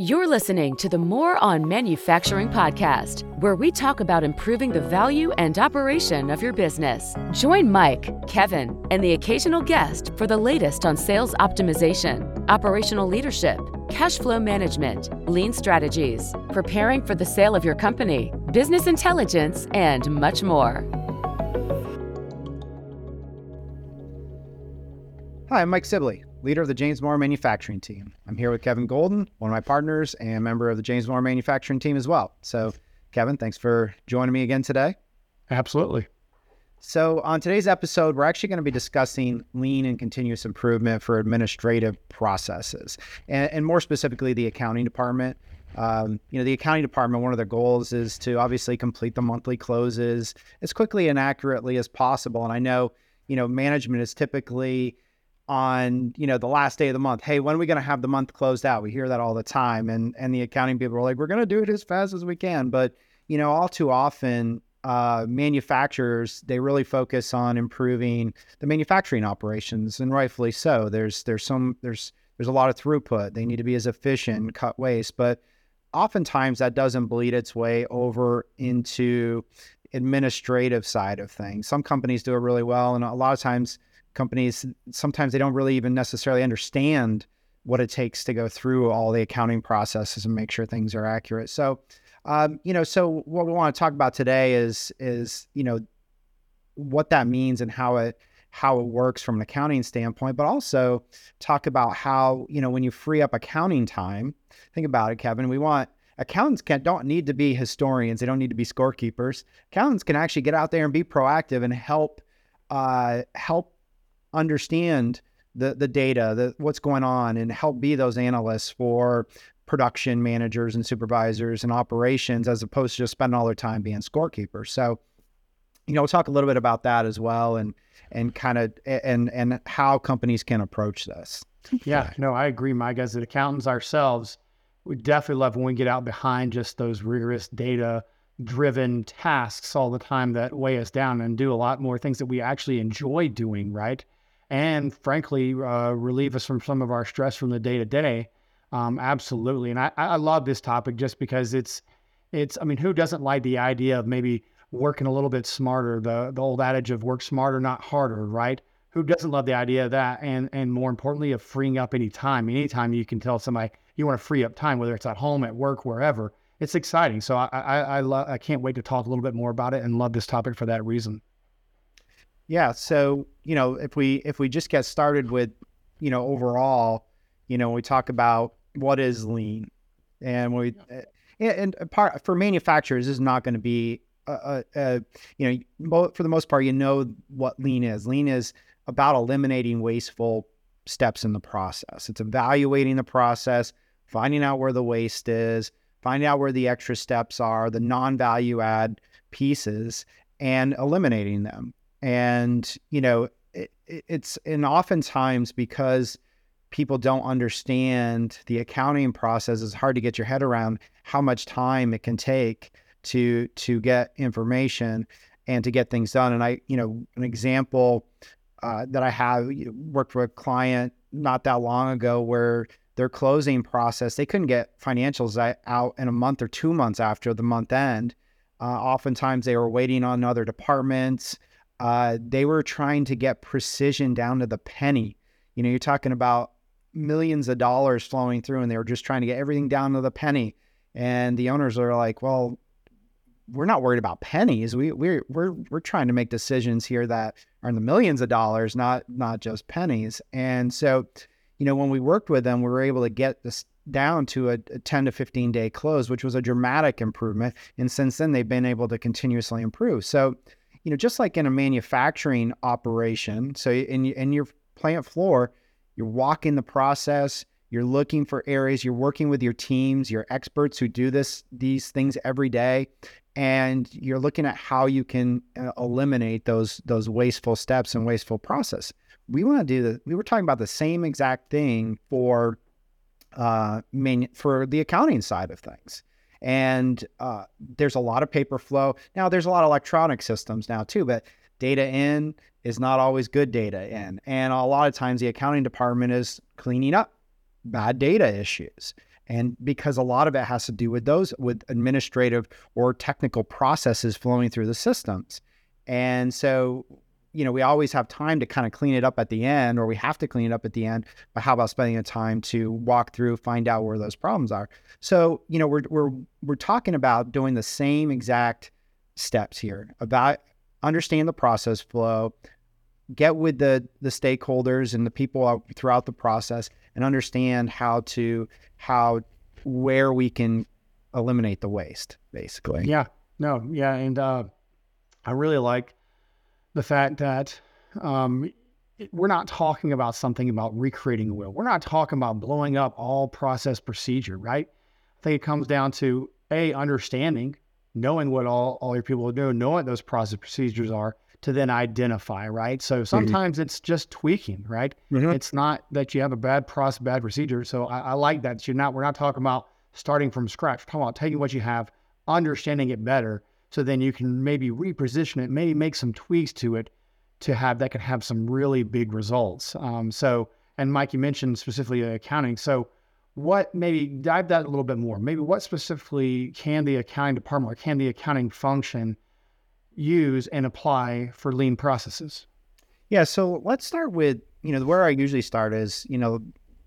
You're listening to the Moore on Manufacturing podcast, where we talk about improving the value and operation of your business. Join Mike, Kevin, and the occasional guest for the latest on sales optimization, operational leadership, cash flow management, lean strategies, preparing for the sale of your company, business intelligence, and much more. Hi, I'm Mike Sibley leader of the James Moore manufacturing team. I'm here with Kevin Golden, one of my partners and member of the James Moore manufacturing team as well. So, Kevin, thanks for joining me again today. Absolutely. So, on today's episode, we're actually going to be discussing lean and continuous improvement for administrative processes, and, and more specifically, the accounting department. Um, you know, the accounting department, one of their goals is to obviously complete the monthly closes as quickly and accurately as possible. And I know, you know, management is typically on you know the last day of the month hey when are we going to have the month closed out? We hear that all the time and and the accounting people are like we're going to do it as fast as we can. But you know all too often uh, manufacturers they really focus on improving the manufacturing operations and rightfully so. There's there's some there's there's a lot of throughput. They need to be as efficient cut waste. But oftentimes that doesn't bleed its way over into administrative side of things. Some companies do it really well and a lot of times companies sometimes they don't really even necessarily understand what it takes to go through all the accounting processes and make sure things are accurate. So, um, you know, so what we want to talk about today is is you know what that means and how it how it works from an accounting standpoint, but also talk about how you know when you free up accounting time. Think about it, Kevin. We want accountants can't don't need to be historians. They don't need to be scorekeepers. Accountants can actually get out there and be proactive and help uh, help understand the the data, the what's going on, and help be those analysts for production managers and supervisors and operations, as opposed to just spending all their time being scorekeepers. So, you know, we'll talk a little bit about that as well, and and kind of and and how companies can approach this. Yeah, no, I agree, Mike. As accountants ourselves, we definitely love when we get out behind just those rigorous data driven tasks all the time that weigh us down and do a lot more things that we actually enjoy doing, right? And frankly uh, relieve us from some of our stress from the day to day. Absolutely, and I, I love this topic just because it's it's. I mean, who doesn't like the idea of maybe working a little bit smarter? The the old adage of work smarter, not harder, right? Who doesn't love the idea of that? And and more importantly, of freeing up any time. Anytime you can tell somebody you want to free up time, whether it's at home, at work, wherever, it's exciting. So I I I, lo- I can't wait to talk a little bit more about it and love this topic for that reason. Yeah. So, you know, if we if we just get started with, you know, overall, you know, we talk about what is lean, and we yeah. Eh, and part for manufacturers this is not going to be a, a, you know for the most part you know what lean is. Lean is about eliminating wasteful steps in the process. It's evaluating the process, finding out where the waste is, finding out where the extra steps are, the non-value add pieces, and eliminating them. And, you know, it, it's, and oftentimes because people don't understand the accounting process, it's hard to get your head around how much time it can take to, to get information and to get things done. And I, you know, an example uh, that I have worked with a client not that long ago where their closing process, they couldn't get financials out in a month or two months after the month end. Uh, oftentimes they were waiting on other departments uh, they were trying to get precision down to the penny. You know, you're talking about millions of dollars flowing through, and they were just trying to get everything down to the penny. And the owners are like, "Well, we're not worried about pennies. We we're we're we're trying to make decisions here that are in the millions of dollars, not not just pennies." And so, you know, when we worked with them, we were able to get this down to a, a 10 to 15 day close, which was a dramatic improvement. And since then, they've been able to continuously improve. So you know, just like in a manufacturing operation, so in, in your plant floor, you're walking the process, you're looking for areas, you're working with your teams, your experts who do this these things every day, and you're looking at how you can uh, eliminate those those wasteful steps and wasteful process. We want to do the. We were talking about the same exact thing for uh, for the accounting side of things and uh, there's a lot of paper flow. Now there's a lot of electronic systems now too, but data in is not always good data in, and a lot of times the accounting department is cleaning up bad data issues. And because a lot of it has to do with those with administrative or technical processes flowing through the systems. And so, you know, we always have time to kind of clean it up at the end, or we have to clean it up at the end. But how about spending the time to walk through, find out where those problems are? So, you know, we're we're we're talking about doing the same exact steps here about understand the process flow, get with the the stakeholders and the people throughout the process and understand how to how where we can eliminate the waste basically yeah no yeah and uh, i really like the fact that um, we're not talking about something about recreating a wheel we're not talking about blowing up all process procedure right i think it comes down to a understanding knowing what all, all your people are doing knowing what those process procedures are to then identify, right? So mm-hmm. sometimes mm-hmm. it's just tweaking, right? Mm-hmm. It's not that you have a bad process, bad procedure. So I, I, like that. You're not, we're not talking about starting from scratch. We're talking about taking what you have, understanding it better, so then you can maybe reposition it, maybe make some tweaks to it to have that can have some really big results. Um, so, and Mike, you mentioned specifically accounting. So what maybe dive that a little bit more. Maybe what specifically can the accounting department or can the accounting function use and apply for lean processes? Yeah, so let's start with you know where I usually start is you know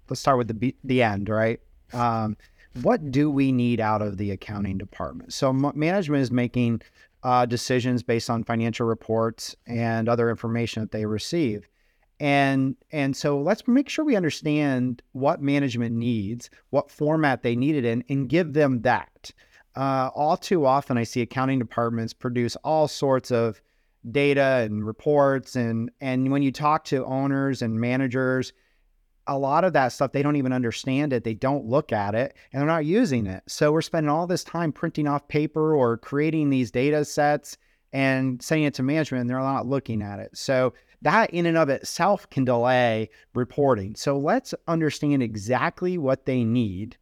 let's start with the the end, right? Um, what do we need out of the accounting department? So m- management is making uh, decisions based on financial reports and other information that they receive. And and so let's make sure we understand what management needs, what format they need it in, and give them that uh, all too often I see accounting departments produce all sorts of data and reports and and when you talk to owners and managers a lot of that stuff they don't even understand it they don't look at it and they're not using it. So we're spending all this time printing off paper or creating these data sets and sending it to management and they're not looking at it. So that in and of itself can delay reporting. So let's understand exactly what they need.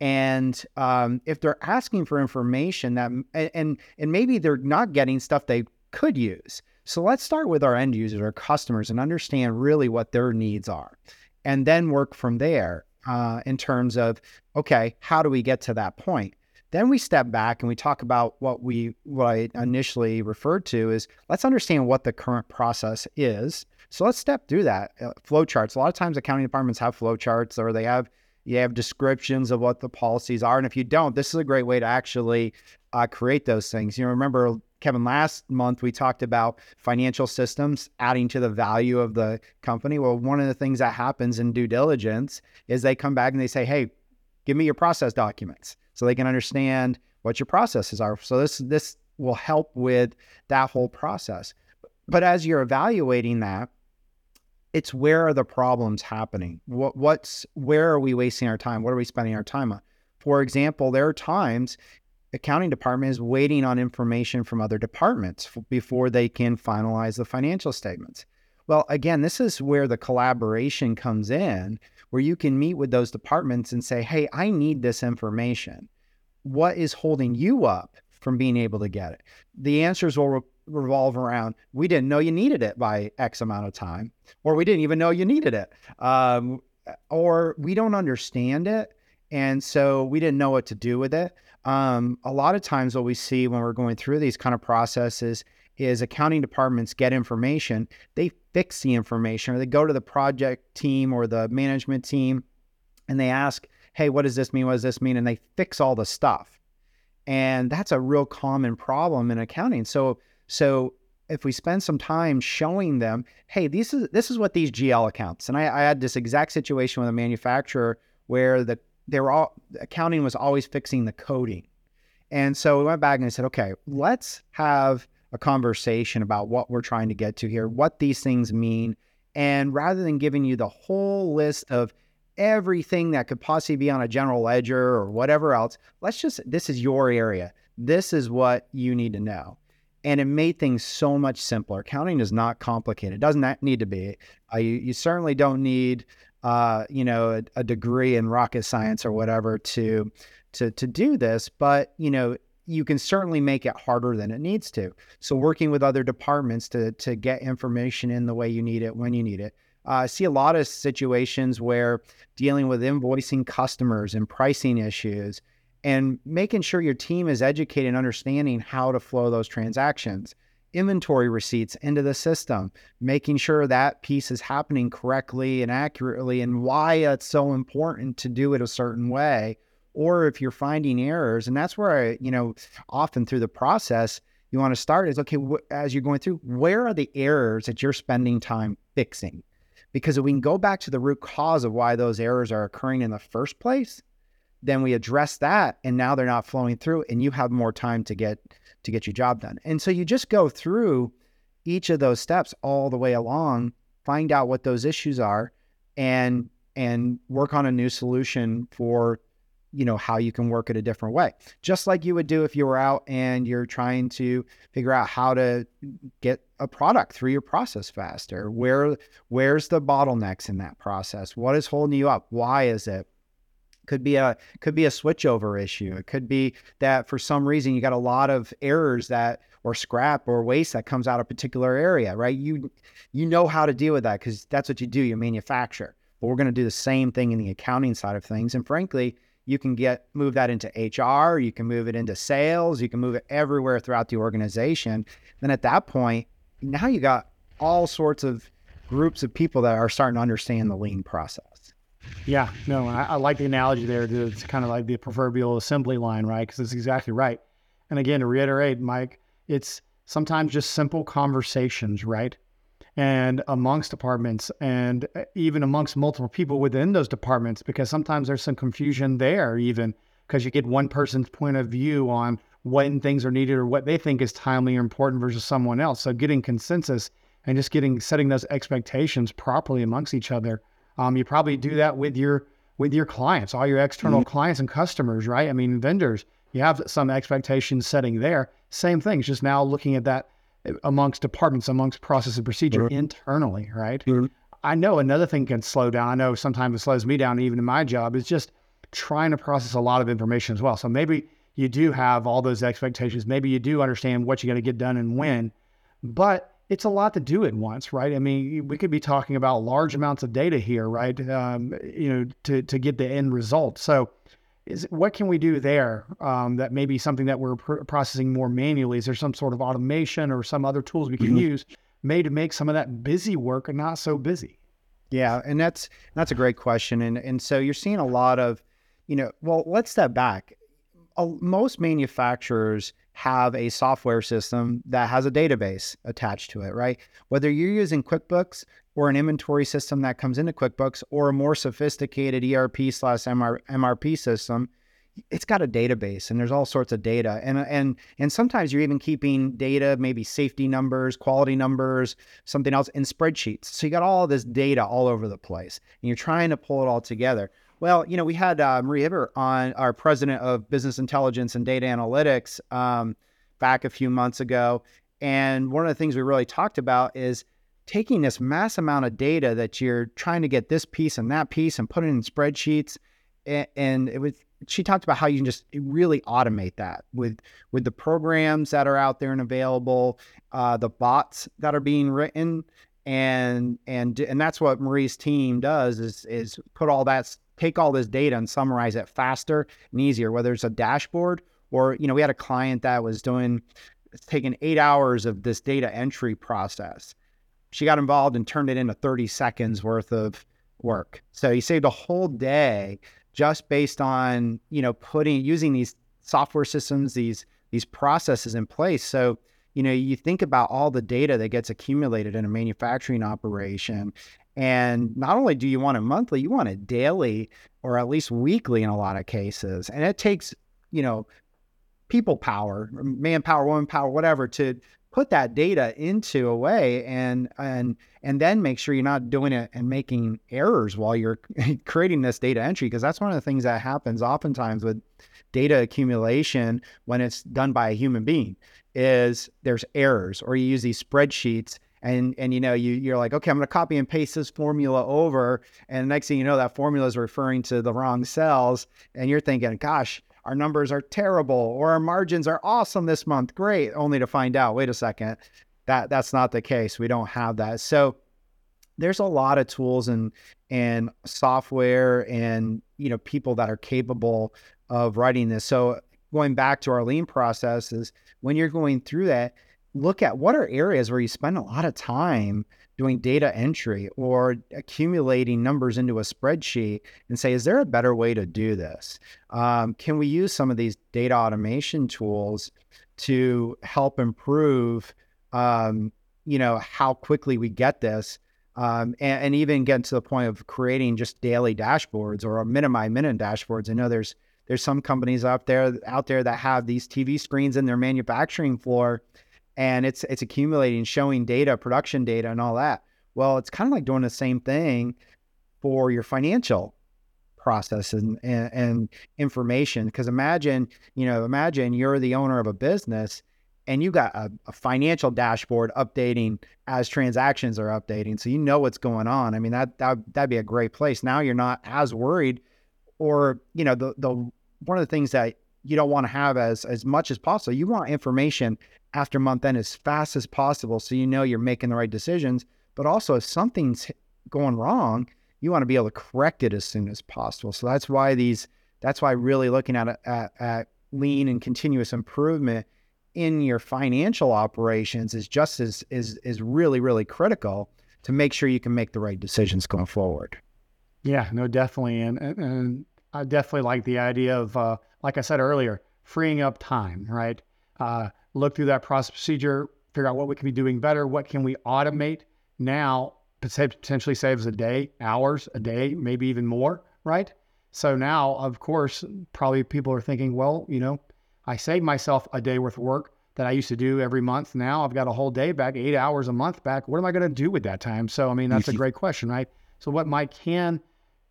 And um, if they're asking for information that and and maybe they're not getting stuff they could use. So let's start with our end users our customers and understand really what their needs are and then work from there uh, in terms of okay how do we get to that point then we step back and we talk about what we what I initially referred to is let's understand what the current process is. So let's step through that. Uh, flow charts. A lot of times accounting departments have flow charts or they have you have descriptions of what the policies are. And if you don't, this is a great way to actually uh, create those things. You know, remember, Kevin, last month we talked about financial systems adding to the value of the company. Well, one of the things that happens in due diligence is they come back and they say, hey, give me your process documents so they can understand what your processes are. So this this will help with that whole process. But as you're evaluating that, it's where are the problems happening? What what's where are we wasting our time? What are we spending our time on? For example, there are times accounting department is waiting on information from other departments before they can finalize the financial statements. Well, again, this is where the collaboration comes in, where you can meet with those departments and say, "Hey, I need this information. What is holding you up from being able to get it?" The answers will revolve around we didn't know you needed it by X amount of time, or we didn't even know you needed it, um, or we don't understand it. And so we didn't know what to do with it. Um, a lot of times, what we see when we're going through these kind of processes is accounting departments get information, they fix the information, or they go to the project team or the management team and they ask, Hey, what does this mean? What does this mean? And they fix all the stuff. And that's a real common problem in accounting. So so if we spend some time showing them, hey, this is this is what these GL accounts, and I, I had this exact situation with a manufacturer where the they were all accounting was always fixing the coding, and so we went back and said, okay, let's have a conversation about what we're trying to get to here, what these things mean, and rather than giving you the whole list of everything that could possibly be on a general ledger or whatever else, let's just this is your area. This is what you need to know and it made things so much simpler. Accounting is not complicated. It doesn't need to be. Uh, you, you, certainly don't need, uh, you know, a, a, degree in rocket science or whatever to to to do this. But you know, you can certainly make it harder than it needs to. So working with other departments to to get information in the way you need it when you need it. uh, I see a lot of situations where dealing with invoicing customers and pricing issues and making sure your team is educated and understanding how to flow those transactions inventory receipts into the system, making sure that piece is happening correctly and accurately, and why it's so important to do it a certain way. Or if you're finding errors, and that's where I, you know, often through the process, you want to start is okay, wh- as you're going through, where are the errors that you're spending time fixing? Because if we can go back to the root cause of why those errors are occurring in the first place, then we address that and now they're not flowing through and you have more time to get to get your job done. And so you just go through each of those steps all the way along, find out what those issues are and and work on a new solution for you know how you can work it a different way. Just like you would do if you were out and you're trying to figure out how to get a product through your process faster. Where where's the bottlenecks in that process? What is holding you up? Why is it could be a could be a switchover issue. It could be that for some reason you got a lot of errors that or scrap or waste that comes out of a particular area right? You you know how to deal with that because that's what you do you manufacture. But we're going to do the same thing in the accounting side of things. And frankly you can get move that into hr you can move it into sales you can move it everywhere throughout the organization. Then at that point now you got all sorts of groups of people that are starting to understand the lean process yeah, no, I, I, like the analogy there. It's kind of like the proverbial assembly line, right? Because it's exactly right. And again, to reiterate, Mike, it's sometimes just simple conversations, right? And amongst departments and uh, even amongst multiple people within those departments, because sometimes there's some confusion there, even because you get one person's point of view on when things are needed or what they think is timely or important versus someone else. So getting consensus and just getting setting those expectations properly amongst each other um, you probably do that with your with your clients, all your external mm-hmm. clients and customers, right? I mean, vendors. You have some expectations setting there. Same things, just now looking at that uh, amongst departments, amongst process and procedure mm-hmm. internally, right? Mm-hmm. I know another thing can slow down. I know sometimes it slows me down, even in my job, is just trying to process a lot of information as well. So maybe you do have all those expectations. Maybe you do understand what you're going to get done and when, but it's a lot to do at once, right? I mean, we could be talking about large amounts of data here, right? Um, you know, to to get the end result. So, is what can we do there? Um, that may be something that we're pr- processing more manually. Is there some sort of automation or some other tools we can mm-hmm. use, made to make some of that busy work not so busy? Yeah, and that's that's a great question, and and so you're seeing a lot of, you know, well, let's step back. most manufacturers have a software system that has a database attached to it, right? Whether you're using QuickBooks or an inventory system that comes into QuickBooks or a more sophisticated ERP slash MRP system, it's got a database and there's all sorts of data. And and and sometimes you're even keeping data maybe safety numbers quality numbers something else in spreadsheets. So you got all this data all over the place and you're trying to pull it all together well, you know, we had uh, Marie Hibbert on, our president of business intelligence and data analytics, um, back a few months ago. And one of the things we really talked about is taking this mass amount of data that you're trying to get this piece and that piece and put it in spreadsheets. And, it was, she talked about how you can just really automate that with with the programs that are out there and available, uh, the bots that are being written, and and and that's what Marie's team does is is put all that take all this data and summarize it faster and easier, whether it's a dashboard or, you know, we had a client that was doing, it's taking eight hours of this data entry process. She got involved and turned it into 30 seconds worth of work. So he saved a whole day just based on, you know, putting, using these software systems, these, these processes in place. So, you know, you think about all the data that gets accumulated in a manufacturing operation and not only do you want it monthly, you want it daily or at least weekly in a lot of cases. And it takes, you know, people power, manpower, woman power, whatever, to put that data into a way and and and then make sure you're not doing it and making errors while you're creating this data entry because that's one of the things that happens oftentimes with data accumulation when it's done by a human being is there's errors or you use these spreadsheets and and you know you you're like okay i'm going to copy and paste this formula over and the next thing you know that formula is referring to the wrong cells and you're thinking gosh our numbers are terrible or our margins are awesome this month great only to find out wait a second that that's not the case we don't have that so there's a lot of tools and and software and you know people that are capable of writing this. So going back to our lean processes, when you're going through that, look at what are areas where you spend a lot of time doing data entry or accumulating numbers into a spreadsheet and say, is there a better way to do this? Um, can we use some of these data automation tools to help improve, um, you know, how quickly we get this? Um, and, and, even get to the point of creating just daily dashboards or by minute dashboards. I know there's there's some companies out there out there that have these TV screens in their manufacturing floor and it's it's accumulating, showing data, production data, and all that. Well, it's kind of like doing the same thing for your financial process and, and, and information. Because imagine, you know, imagine you're the owner of a business and you got a, a, financial dashboard updating as transactions are updating, so you know what's going on. I mean, that that that'd be a great place. Now you're not as worried, or you know, the the one of the things that you don't want to have as as much as possible. You want information after month end as fast as possible so you know you're making the right decisions. But also, if something's going wrong, you want to be able to correct it as soon as possible. So that's why these, that's why really looking at, at, at lean and continuous improvement in your financial operations is just as is is really really critical to make sure you can make the right decisions going forward. Yeah, no, definitely, and and, and I definitely like the idea of, uh, like I said earlier, freeing up time. Right, uh, look through that process procedure, figure out what we can be doing better, what can we automate now potentially saves a day, hours a day, maybe even more, right? So now, of course, probably people are thinking, well, you know, I saved myself a day worth of work that I used to do every month. Now I've got a whole day back, eight hours a month back. What am I going to do with that time? So, I mean, that's a great question, right? So, what Mike can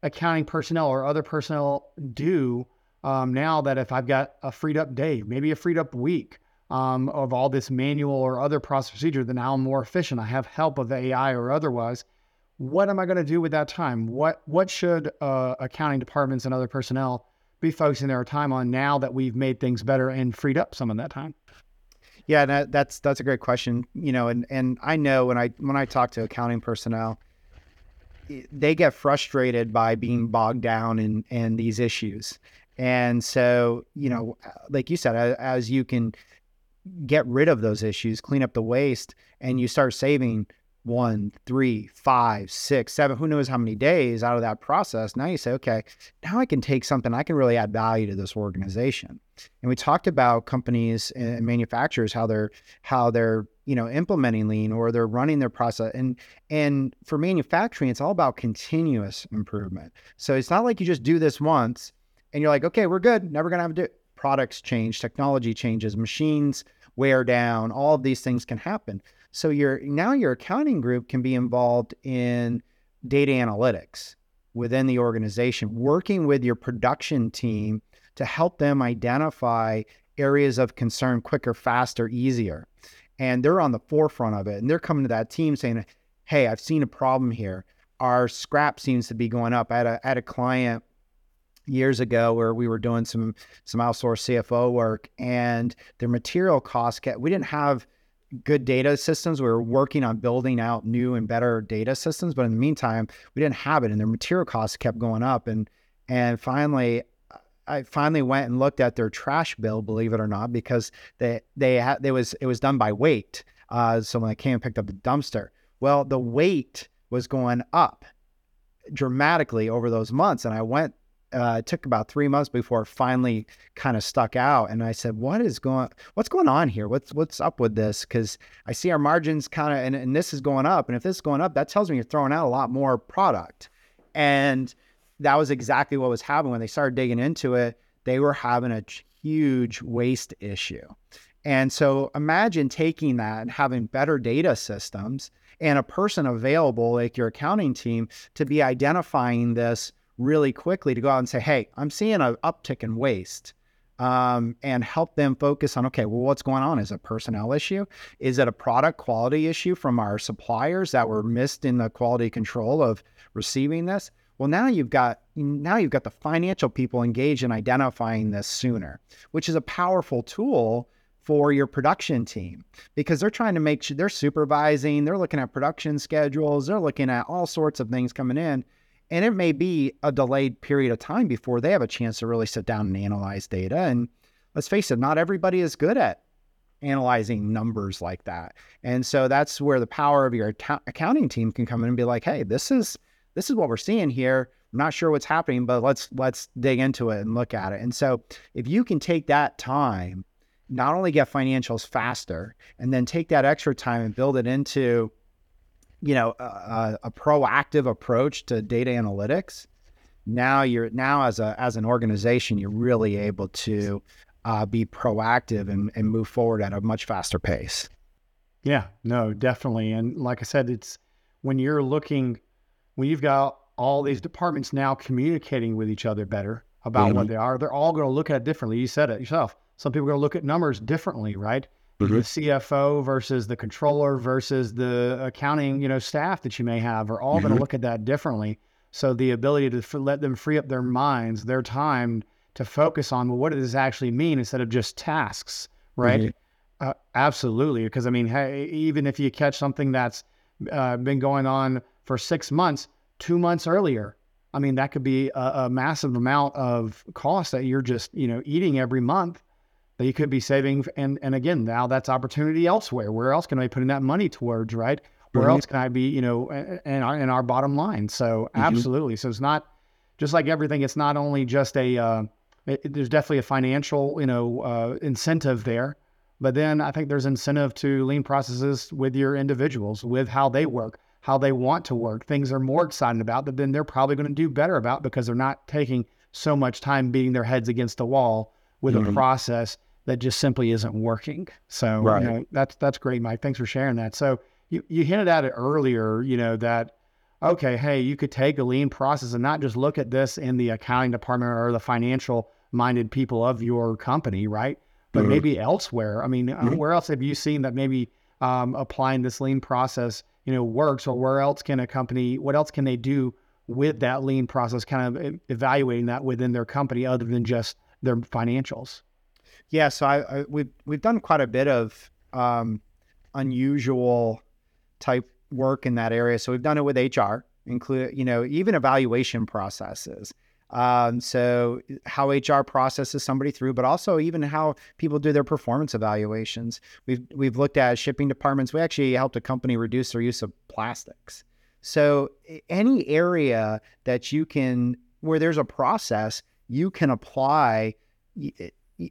accounting personnel or other personnel do um, now that if I've got a freed up day, maybe a freed up week, um, of all this manual or other process procedure, then now I'm more efficient. I have help of AI or otherwise. What am I going to do with that time? What what should uh, accounting departments and other personnel be focusing their time on now that we've made things better and freed up some of that time? Yeah, that, that's that's a great question. You know, and and I know when I when I talk to accounting personnel, they get frustrated by being bogged down in in these issues. And so, you know, like you said, as you can get rid of those issues, clean up the waste, and you start saving one, three, five, six, seven, who knows how many days out of that process. Now you say, okay, now I can take something, I can really add value to this organization. And we talked about companies and manufacturers, how they're how they're, you know, implementing lean or they're running their process. And and for manufacturing, it's all about continuous improvement. So it's not like you just do this once and you're like, okay, we're good, never gonna have to do it products change, technology changes, machines wear down, all of these things can happen. So your now your accounting group can be involved in data analytics within the organization, working with your production team to help them identify areas of concern quicker, faster, easier. And they're on the forefront of it. And they're coming to that team saying, Hey, I've seen a problem here. Our scrap seems to be going up. Had a, had a client years ago where we were doing some some outsourced CFO work and their material costs kept we didn't have good data systems. We were working on building out new and better data systems, but in the meantime, we didn't have it and their material costs kept going up and and finally I finally went and looked at their trash bill, believe it or not, because they they had they was it was done by weight. Uh, so when I came and picked up the dumpster, well, the weight was going up dramatically over those months, and I went uh, it took about three months before it finally kind of stuck out. And I said, "What is going? What's going on here? What's what's up with this? Because I see our margins kind of, and, and this is going up. And if this is going up, that tells me you're throwing out a lot more product." And that was exactly what was happening when they started digging into it. They were having a huge waste issue. And so imagine taking that and having better data systems and a person available, like your accounting team, to be identifying this really quickly to go out and say, hey, I'm seeing an uptick in waste. Um, and help them focus on okay, well, what's going on? Is it a personnel issue? Is it a product quality issue from our suppliers that were missed in the quality control of receiving this? Well, now you've got now you've got the financial people engaged in identifying this sooner, which is a powerful tool for your production team because they're trying to make sure they're supervising, they're looking at production schedules, they're looking at all sorts of things coming in. And it may be a delayed period of time before they have a chance to really sit down and analyze data. And let's face it, not everybody is good at analyzing numbers like that. And so that's where the power of your account- accounting team can come in and be like, hey, this is this is what we're seeing here. I'm not sure what's happening, but let's let's dig into it and look at it. And so if you can take that time not only get financials faster and then take that extra time and build it into you know a, a, proactive approach to data analytics now you're now as a as an organization you're really able to uh, be proactive and, and move forward at a much faster pace yeah no definitely and like i said it's when you're looking when you've got all these departments now communicating with each other better about mm-hmm. what they are they're all going to look at it differently you said it yourself some people are going to look at numbers differently, right? Mm-hmm. The CFO versus the controller versus the accounting, you know, staff that you may have are all mm-hmm. going to look at that differently. So the ability to f- let them free up their minds, their time to focus on well, what does this actually mean instead of just tasks, right? Mm-hmm. Uh, absolutely, because I mean, hey, even if you catch something that's uh, been going on for six months, two months earlier, I mean, that could be a, a massive amount of cost that you're just you know eating every month that you could be saving. And and again, now that's opportunity elsewhere. Where else can I be putting that money towards, right? Where mm-hmm. else can I be, you know, in our, in our bottom line? So mm-hmm. absolutely. So it's not just like everything. It's not only just a. Uh, it, there's definitely a financial, you know, uh, incentive there, but then I think there's incentive to lean processes with your individuals, with how they work, how they want to work. Things they're more excited about that then they're probably going to do better about because they're not taking so much time beating their heads against the wall with mm-hmm. a process that just simply isn't working. So right. you know, that's that's great, Mike. Thanks for sharing that. So you, you hinted at it earlier, you know, that okay, hey, you could take a lean process and not just look at this in the accounting department or the financial minded people of your company, right? But mm-hmm. maybe elsewhere. I mean, uh, mm-hmm. where else have you seen that maybe um, applying this lean process, you know, works, or where else can a company, what else can they do with that lean process, kind of evaluating that within their company other than just their financials? Yeah, so I, I, we've we've done quite a bit of um, unusual type work in that area. So we've done it with HR, include you know even evaluation processes. Um, so how HR processes somebody through, but also even how people do their performance evaluations. We've we've looked at shipping departments. We actually helped a company reduce their use of plastics. So any area that you can where there's a process, you can apply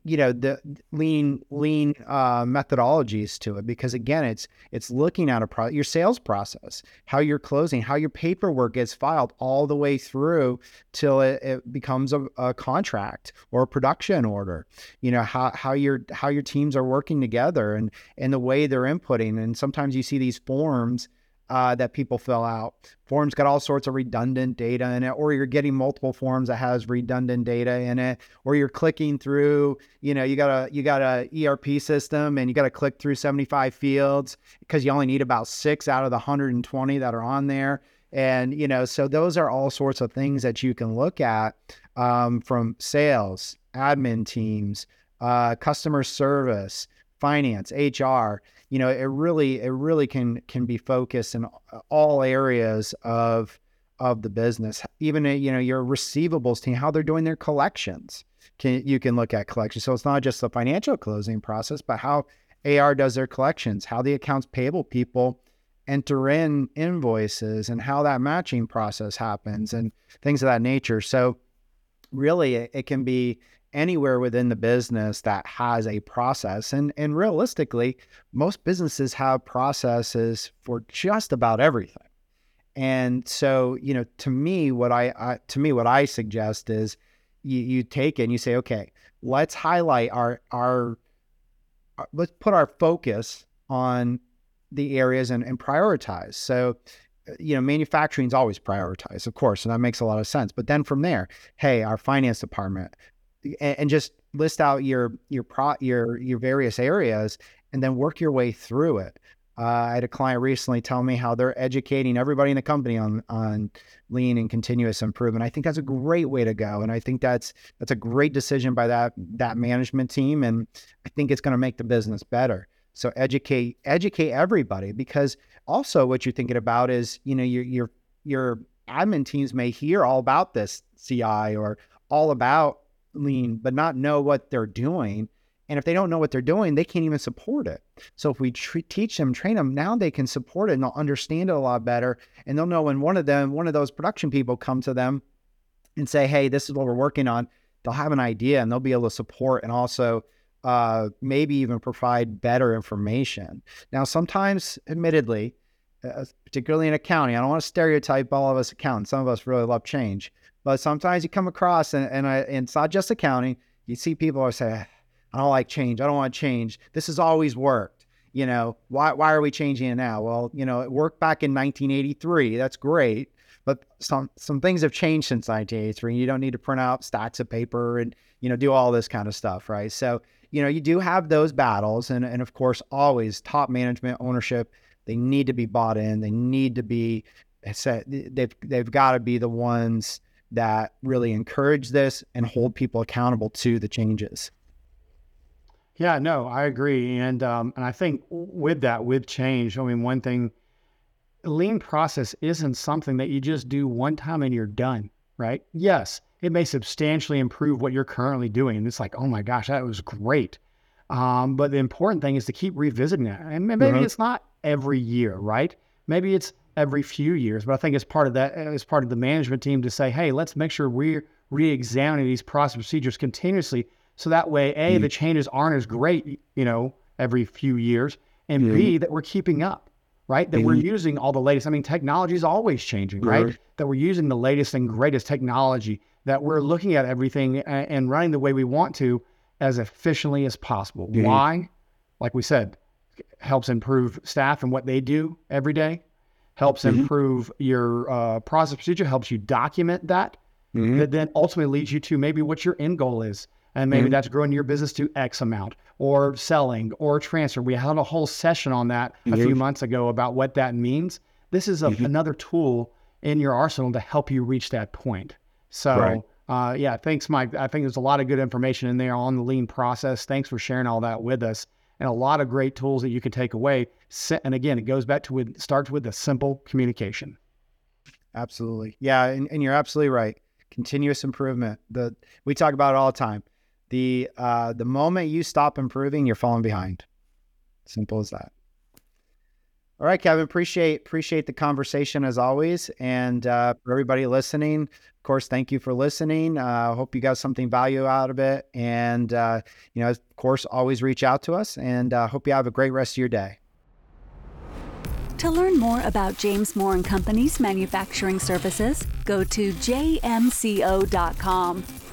you know the lean lean uh, methodologies to it because again it's it's looking at a pro- your sales process how you're closing how your paperwork gets filed all the way through till it, it becomes a, a, contract or a production order. You know how how your how your teams are working together and and the way they're inputting. And sometimes you see these forms uh, that people fill out. Forms got all sorts of redundant data in it, or you're getting multiple forms that has redundant data in it, or you're clicking through. You know, you got a you got a ERP system, and you got to click through 75 fields because you only need about six out of the 120 that are on there. And you know, so those are all sorts of things that you can look at um, from sales, admin teams, uh, customer service, finance, HR you know, it really it really can can be focused in all areas of of the business. Even you know your receivables team, how they're doing their collections. Can you can look at collections. So it's not just the financial closing process, but how AR does their collections, how the accounts payable people enter in invoices, and how that matching process happens, and things of that nature. So really, it, can be anywhere within the business that has a process. And, and realistically, most businesses have processes for just about everything. And so, you know, to me, what I, I to me, what I suggest is you, you take it and you say, okay, let's highlight our, our, uh, let's put our focus on the areas and, and prioritize. So, you know, manufacturing is always prioritized, of course, and that makes a lot of sense. But then from there, hey, our finance department, and, and just list out your your pro your your various areas and then work your way through it Uh, I had a client recently tell me how they're educating everybody in the company on on lean and continuous improvement. I think that's a great way to go, and I think that's that's a great decision by that that management team, and I think it's going to make the business better. So educate educate everybody because also what you're thinking about is you know your your your admin teams may hear all about this CI or all about lean, but not know what they're doing. And if they don't know what they're doing, they can't even support it. So if we teach them, train them, now they can support it and they'll understand it a lot better. And they'll know when one of them, one of those production people come to them and say, "Hey, this is what we're working on." They'll have an idea and they'll be able to support and also uh, maybe even provide better information. Now, sometimes, admittedly, uh, particularly in accounting, I don't want to stereotype all of us accountants. Some of us really love change, but sometimes you come across, and, and, I, and it's not just accounting. You see people who say, I don't like change. I don't want to change. This has always worked. You know, why, why are we changing it now? Well, you know, it worked back in 1983. That's great. But some, some things have changed since 1983. You don't need to print out stacks of paper and, you know, do all this kind of stuff, right? So, you know, you do have those battles. And, and of course, always top management ownership, they need to be bought in. They need to be, they've, they've got to be the ones that really encourage this and hold people accountable to the changes. Yeah, no, I agree, and um, and I think with that, with change, I mean, one thing, lean process isn't something that you just do one time and you're done, right? Yes, it may substantially improve what you're currently doing, and it's like, oh my gosh, that was great. Um, but the important thing is to keep revisiting that, and maybe uh-huh. it's not every year, right? Maybe it's every few years, but I think it's part of that, as part of the management team to say, hey, let's make sure we're re-examining these process procedures continuously so that way, A, mm-hmm. the changes aren't as great, you know, every few years, and mm-hmm. B, that we're keeping up, right? That we're using all the latest. I mean, technology is always changing, right? That we're using the latest and greatest technology, that we're looking at everything and, and running the way we want to as efficiently as possible. Mm-hmm. Why? Like we said, helps improve staff and what they do every day, helps mm-hmm. improve your uh, process procedure, helps you document that, mm-hmm. that then ultimately leads you to maybe what your end goal is and maybe mm-hmm. that's growing your business to X amount or selling or transfer. We had a whole session on that mm-hmm. a few months ago about what that means. This is a, mm-hmm. another tool in your arsenal to help you reach that point. So, right. uh, yeah, thanks, Mike. I think there's a lot of good information in there on the lean process. Thanks for sharing all that with us and a lot of great tools that you can take away. And again, it goes back to it starts with the simple communication. Absolutely. Yeah. And, and you're absolutely right. Continuous improvement. The we talk about it all the time the uh, the moment you stop improving, you're falling behind. Simple as that. All right, Kevin. Appreciate appreciate the conversation as always, and uh, for everybody listening, of course, thank you for listening. Uh, hope you got something value out of it, and uh, you know, of course, always reach out to us, and uh, hope you have a great rest of your day. To learn more about James Moore and Company's manufacturing services, go to jmco.com.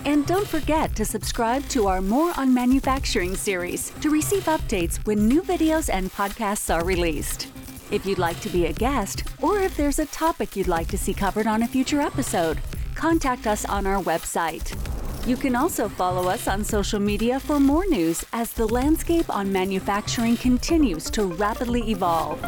And don't forget to subscribe to our Moore on Manufacturing series to receive updates when new videos and podcasts are released. If you'd like to be a guest, or if there's a topic you'd like to see covered on a future episode, contact us on our website. You can also follow us on social media for more news as the landscape on manufacturing continues to rapidly evolve.